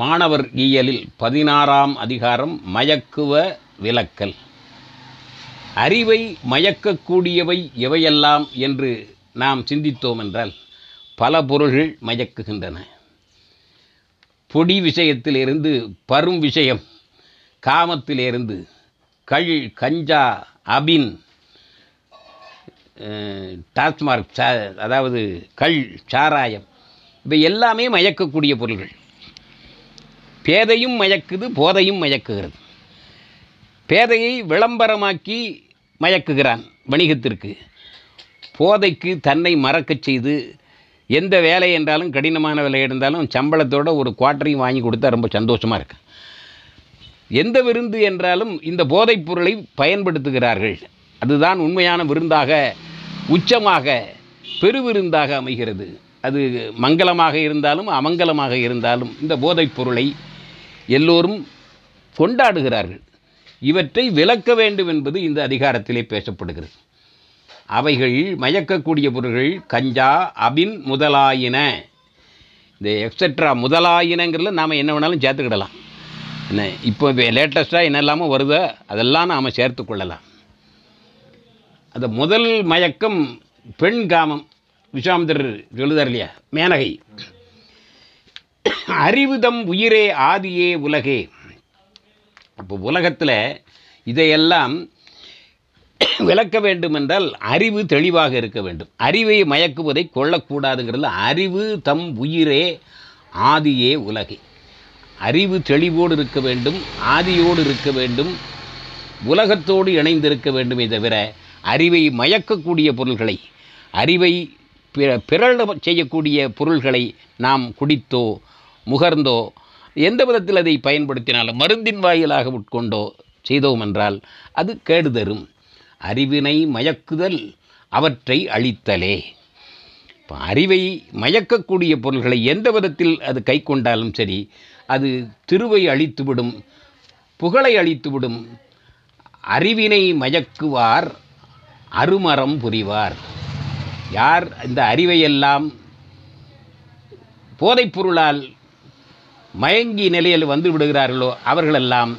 மாணவர் இயலில் பதினாறாம் அதிகாரம் மயக்குவ விலக்கல். அறிவை மயக்கக்கூடியவை எவையெல்லாம் என்று நாம் சிந்தித்தோம் என்றால் பல பொருள்கள் மயக்குகின்றன. பொடி விஷயத்திலிருந்து பரும் விஷயம் காமத்திலிருந்து கள் கஞ்சா அபின் டாஸ்மார்க் சா அதாவது கள் சாராயம் இவை எல்லாமே மயக்கக்கூடிய பொருள்கள். பேதையும் மயக்குது போதையும் மயக்குகிறது. பேதையை விளம்பரமாக்கி மயக்குகிறான் வணிகத்திற்கு. போதைக்கு தன்னை மறக்கச் செய்து எந்த வேலை என்றாலும் கடினமான வேலை இருந்தாலும் சம்பளத்தோட ஒரு குவார்ட்டரையும் வாங்கி கொடுத்தா ரொம்ப சந்தோஷமாக இருக்கு. எந்த விருந்து என்றாலும் இந்த போதைப் பொருளை பயன்படுத்துகிறார்கள். அதுதான் உண்மையான விருந்தாக உச்சமாக பெருவிருந்தாக அமைகிறது. அது மங்களமாக இருந்தாலும் அமங்கலமாக இருந்தாலும் இந்த போதைப் பொருளை எல்லோரும் கொண்டாடுகிறார்கள். இவற்றை விளக்க வேண்டும் என்பது இந்த அதிகாரத்திலே பேசப்படுகிறது. அவைகள் மயக்கக்கூடிய பொருள்கள் கஞ்சா அபின் முதலாயின. இந்த எக்ஸெட்ரா முதலாயினங்கிறதுல நாம் என்ன வேணாலும் சேர்த்துக்கிடலாம். என்ன இப்போ லேட்டஸ்ட்டாக என்னெல்லாமோ வருதோ அதெல்லாம் நாம் சேர்த்து கொள்ளலாம். அந்த முதல் மயக்கம் பெண் காமம். விஸ்வாமித்திரர் சொல்லுதார் இல்லையா? மேனகை. அறிவுதம் உயிரே ஆதியே உலகே. அப்போ உலகத்தில் இதையெல்லாம் விளக்க வேண்டுமென்றால் அறிவு தெளிவாக இருக்க வேண்டும். அறிவை மயக்குவதை கொள்ளக்கூடாதுங்கிறது அறிவு தம் உயிரே ஆதியே உலகே. அறிவு தெளிவோடு இருக்க வேண்டும் ஆதியோடு இருக்க வேண்டும் உலகத்தோடு இணைந்திருக்க வேண்டுமே தவிர அறிவை மயக்கக்கூடிய பொருள்களை அறிவை பிற- பிறழ செய்யக்கூடிய பொருள்களை நாம் குடித்தோ முகர்ந்தோ எந்த விதத்தில் அதை பயன்படுத்தினாலும் மருந்தின் வாயிலாக உட்கொண்டோ செய்தோம் என்றால் அது கேடு தரும். அறிவினை மயக்குதல் அவற்றை அழித்தலே. இப்போ அறிவை மயக்கக்கூடிய பொருள்களை எந்த விதத்தில் அது கை கொண்டாலும் சரி அது திருவை அழித்துவிடும் புகழை அழித்துவிடும். அறிவினை மயக்குவார் அருமரம் புரிவார். யார் இந்த அறிவையெல்லாம் போதைப் பொருளால் மயங்கி நிலையில் வந்து விடுகிறார்களோ அவர்களெல்லாம்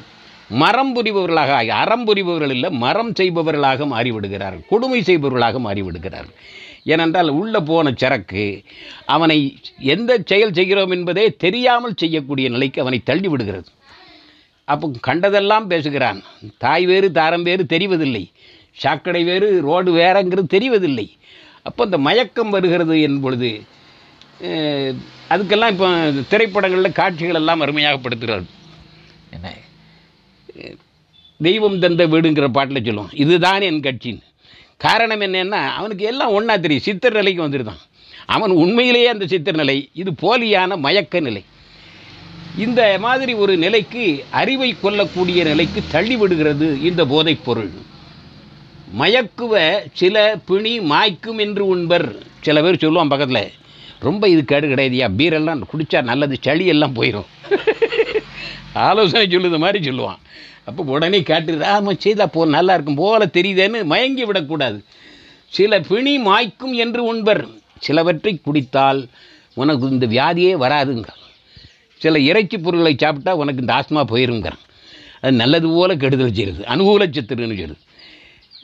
மரம் புரிபவர்களாக ஆகி அறம் புரிபவர்கள் இல்லை மரம் செய்பவர்களாக மாறிவிடுகிறார்கள். கொடுமை செய்பவர்களாக மாறிவிடுகிறார்கள். ஏனென்றால் உள்ளே போன சரக்கு அவனை எந்த செயல் செய்கிறோம் என்பதே தெரியாமல் செய்யக்கூடிய நிலைக்கு அவனை தள்ளி விடுகிறது. அப்போ கண்டதெல்லாம் பேசுகிறான். தாய் வேறு தாரம் வேறு தெரிவதில்லை. சாக்கடை வேறு ரோடு வேறங்கிறது தெரிவதில்லை. அப்போ இந்த மயக்கம் வருகிறது என்பொழுது அதுக்கெல்லாம் இப்போ திரைப்படங்களில் காட்சிகள் எல்லாம் அருமையாகப்படுத்துகிறார் என்ன? அஹ், தெய்வம் தந்த வீடுங்கிற பாட்டில் சொல்லுவோம். இதுதான் என் கட்சின்னு காரணம் என்னன்னா அவனுக்கு எல்லாம் ஒன்றா தெரியும். சித்தர் நிலைக்கு வந்துருதான். அவன் உண்மையிலேயே அந்த சித்தர் நிலை. இது போலியான மயக்க நிலை. இந்த மாதிரி ஒரு நிலைக்கு அறிவை கொல்லக்கூடிய நிலைக்கு தள்ளிவிடுகிறது இந்த போதைப் பொருள். மயக்குவ சில பிணி மாய்க்கும் என்று உண்பர். சில பேர் சொல்லுவான் பக்கத்தில் ரொம்ப இது கேடு கிடையாதுயா? பீரெல்லாம் குடித்தா நல்லது சளி எல்லாம் போயிடும் ஆலோசனை சொல்லுது மாதிரி சொல்லுவான். அப்போ உடனே கேட்டு ஆமாம் செய்தா போ நல்லா இருக்கும் போல தெரியுதேன்னு மயங்கி விடக்கூடாது. சில பிணி மாய்க்கும் என்று உண்பர். சிலவற்றை குடித்தால் உனக்கு இந்த வியாதியே வராதுங்க சில இறைச்சி பொருட்களை சாப்பிட்டா உனக்கு இந்த ஆஸ்மா போயிருங்கிறான். அது நல்லது போல கெடுதல் செய்யுது அனுகூல சத்துருன்னு சொல்லுது.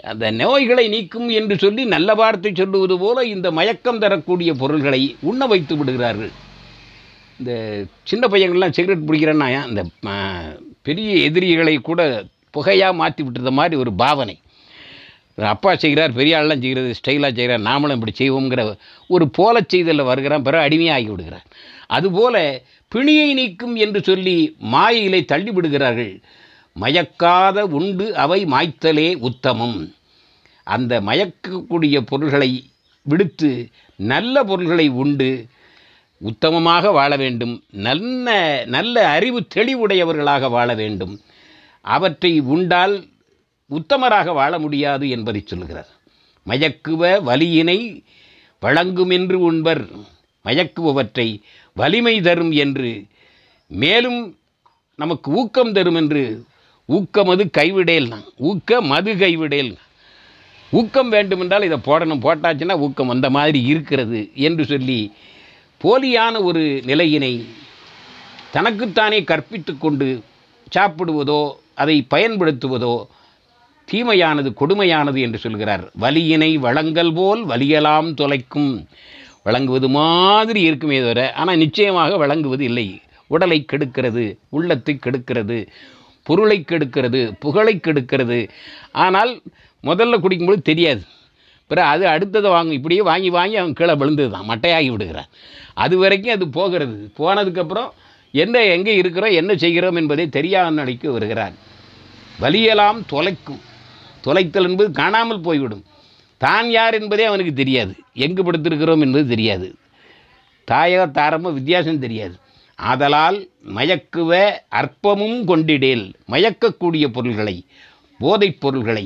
அந்த நோய்களை நீக்கும் என்று சொல்லி நல்ல வார்த்தை சொல்லுவது போல இந்த மயக்கம் தரக்கூடிய பொருள்களை உண்ண வைத்து விடுகிறார்கள். இந்த சின்ன பையங்கள்லாம் சிகரெட் பிடிக்கிறேன்னா இந்த பெரிய எதிரிகளை கூட புகையாக மாற்றி விட்டுற மாதிரி ஒரு பாவனை. அப்பா செய்கிறார் பெரிய ஆள்லாம் செய்கிறது ஸ்டைலாக செய்கிறார் நாமளும் இப்படி செய்வோங்கிற ஒரு போல செய்தலில் வருகிறான் பிறகு அடிமையாகி விடுகிறார் அதுபோல பிணியை நீக்கும் என்று சொல்லி மாயையிலே தள்ளி விடுகிறார்கள் மயக்காத உண்டு அவை மாய்த்தலே உத்தமம். அந்த மயக்கக்கூடிய பொருள்களை விடுத்து நல்ல பொருள்களை உண்டு உத்தமமாக வாழ வேண்டும் நல்ல நல்ல அறிவு தெளிவுடையவர்களாக வாழ வேண்டும். அவற்றை உண்டால் உத்தமராக வாழ முடியாது என்பதை சொல்கிறார். மயக்குவ வலியினை வழங்குமென்று உண்பர் மயக்குபவற்றை வலிமை தரும் என்று மேலும் நமக்கு ஊக்கம் தரும் என்று ஊக்கமது கைவிடேல்னா ஊக்க மது கைவிடேல். ஊக்கம் வேண்டுமென்றால் இதை போடணும். போட்டாச்சுன்னா ஊக்கம் அந்த மாதிரி இருக்கிறது என்று சொல்லி போலியான ஒரு நிலையினை தனக்குத்தானே கற்பித்து கொண்டு சாப்பிடுவதோ அதை பயன்படுத்துவதோ தீமையானது கொடுமையானது என்று சொல்கிறார். வலியினை வழங்கல் போல் வலியலாம் தொலைக்கும். வழங்குவது மாதிரி இருக்குமே தவிர ஆனால் நிச்சயமாக வழங்குவது இல்லை. உடலை கெடுக்கிறது உள்ளத்தை கெடுக்கிறது பொருளை கெடுக்கிறது புகழை கெடுக்கிறது. ஆனால் முதல்ல குடிக்கும்போது தெரியாது. பிறகு அது அடுத்ததை வாங்கும். இப்படியே வாங்கி வாங்கி அவன் கீழே விழுந்தது தான் மட்டையாகி விடுகிறான். அது வரைக்கும் அது போகிறது. போனதுக்கப்புறம் என்ன எங்கே இருக்கிறோம் என்ன செய்கிறோம் என்பதை தெரியாத நிலைக்கு வருகிறார் வலியெல்லாம் தொலைக்கும். தொலைத்தல் என்பது காணாமல் போய்விடும். தான் யார் என்பதே அவனுக்கு தெரியாது. எங்கு படுத்திருக்கிறோம் என்பது தெரியாது. தாயக தாரமோ வித்தியாசம் தெரியாது. ஆதலால் மயக்குவ அற்பமும் கொண்டிடேல். மயக்கக்கூடிய பொருள்களை போதைப் பொருள்களை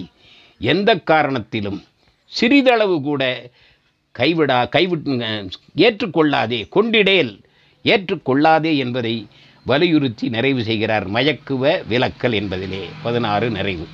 எந்த காரணத்திலும் சிறிதளவு கூட கைவிடா கைவிட்டு ஏற்றுக்கொள்ளாதே கொண்டிடேல். ஏற்றுக்கொள்ளாதே என்பதை வலியுறுத்தி நிறைவு செய்கிறார் மயக்குவ விலக்கல் என்பதிலே. பதினாறு நிறைவு.